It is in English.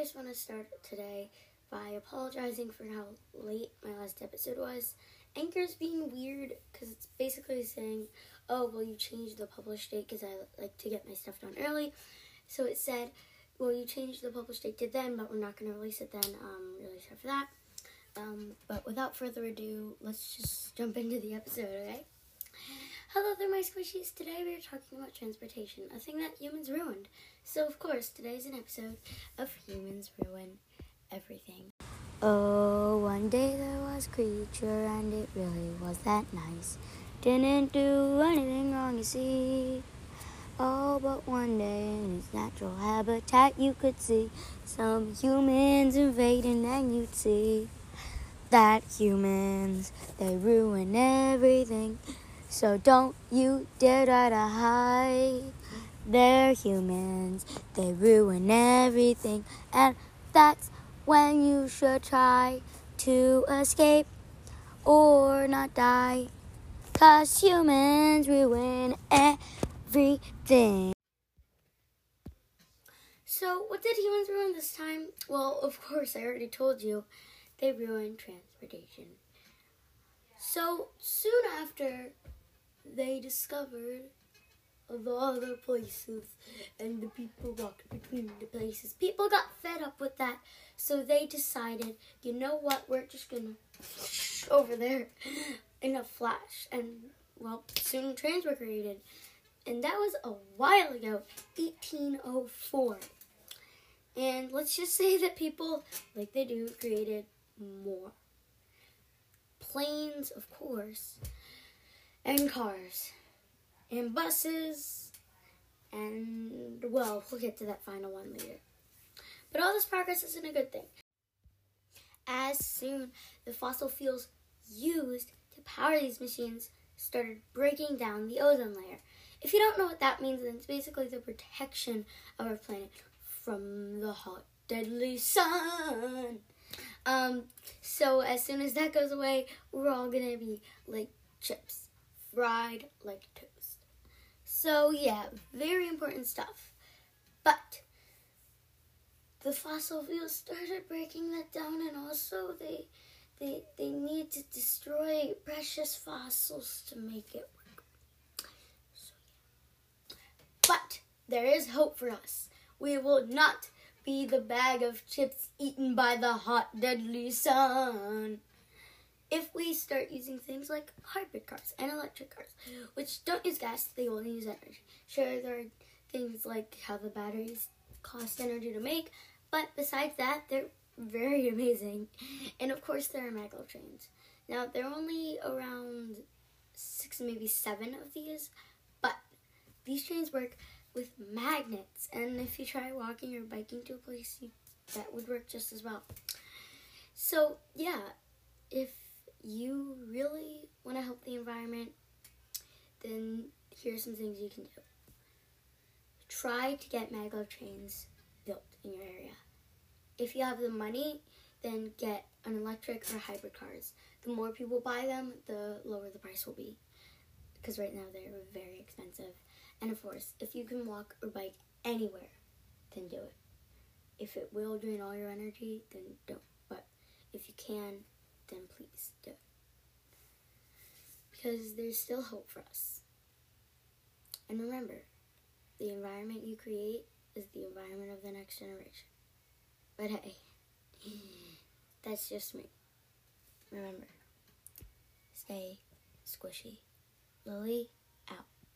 just want to start today by apologizing for how late my last episode was. Anchor's being weird because it's basically saying, oh, well, you changed the publish date because I like to get my stuff done early. So it said, well, you changed the publish date to then, but we're not going to release it then. Um, really sorry for that. Um, but without further ado, let's just jump into the episode, okay? Hello there, my squishies. Today we are talking about transportation, a thing that humans ruined. So, of course, today is an episode of Humans Ruin Everything. Oh, one day there was a creature, and it really was that nice. Didn't do anything wrong, you see. Oh, but one day in its natural habitat, you could see some humans invading, and you'd see that humans, they ruin everything. So don't you dare try to hide. They're humans, they ruin everything, and that's when you should try to escape or not die. Cause humans ruin everything. So, what did humans ruin this time? Well, of course, I already told you. They ruined transportation. So, soon after they discovered the other places and the people walked between the places. People got fed up with that, so they decided, you know what, we're just gonna over there in a flash. And well, soon trains were created. And that was a while ago, 1804. And let's just say that people, like they do, created more. Planes, of course and cars. And buses. And well we'll get to that final one later. But all this progress isn't a good thing. As soon the fossil fuels used to power these machines started breaking down the ozone layer. If you don't know what that means then it's basically the protection of our planet from the hot deadly sun. Um, so as soon as that goes away we're all gonna be like chips fried like toast. So, yeah, very important stuff. But the fossil fuels started breaking that down, and also they they they need to destroy precious fossils to make it work. So, yeah. But there is hope for us. We will not be the bag of chips eaten by the hot, deadly sun if we start using things like hybrid cars and electric cars, which don't use gas, they only use energy. Sure, there are things like how the batteries cost energy to make, but besides that, they're very amazing. And of course, there are maglev trains. Now, there are only around six, maybe seven of these, but these trains work with magnets, and if you try walking or biking to a place, you, that would work just as well. So, yeah, if you really want to help the environment, then here's some things you can do. Try to get maglev trains built in your area. If you have the money, then get an electric or hybrid cars. The more people buy them, the lower the price will be. Because right now they're very expensive. And of course, if you can walk or bike anywhere, then do it. If it will drain all your energy, then don't. But if you can, then please do it. Because there's still hope for us. And remember, the environment you create is the environment of the next generation. But hey, that's just me. Remember, stay squishy. Lily.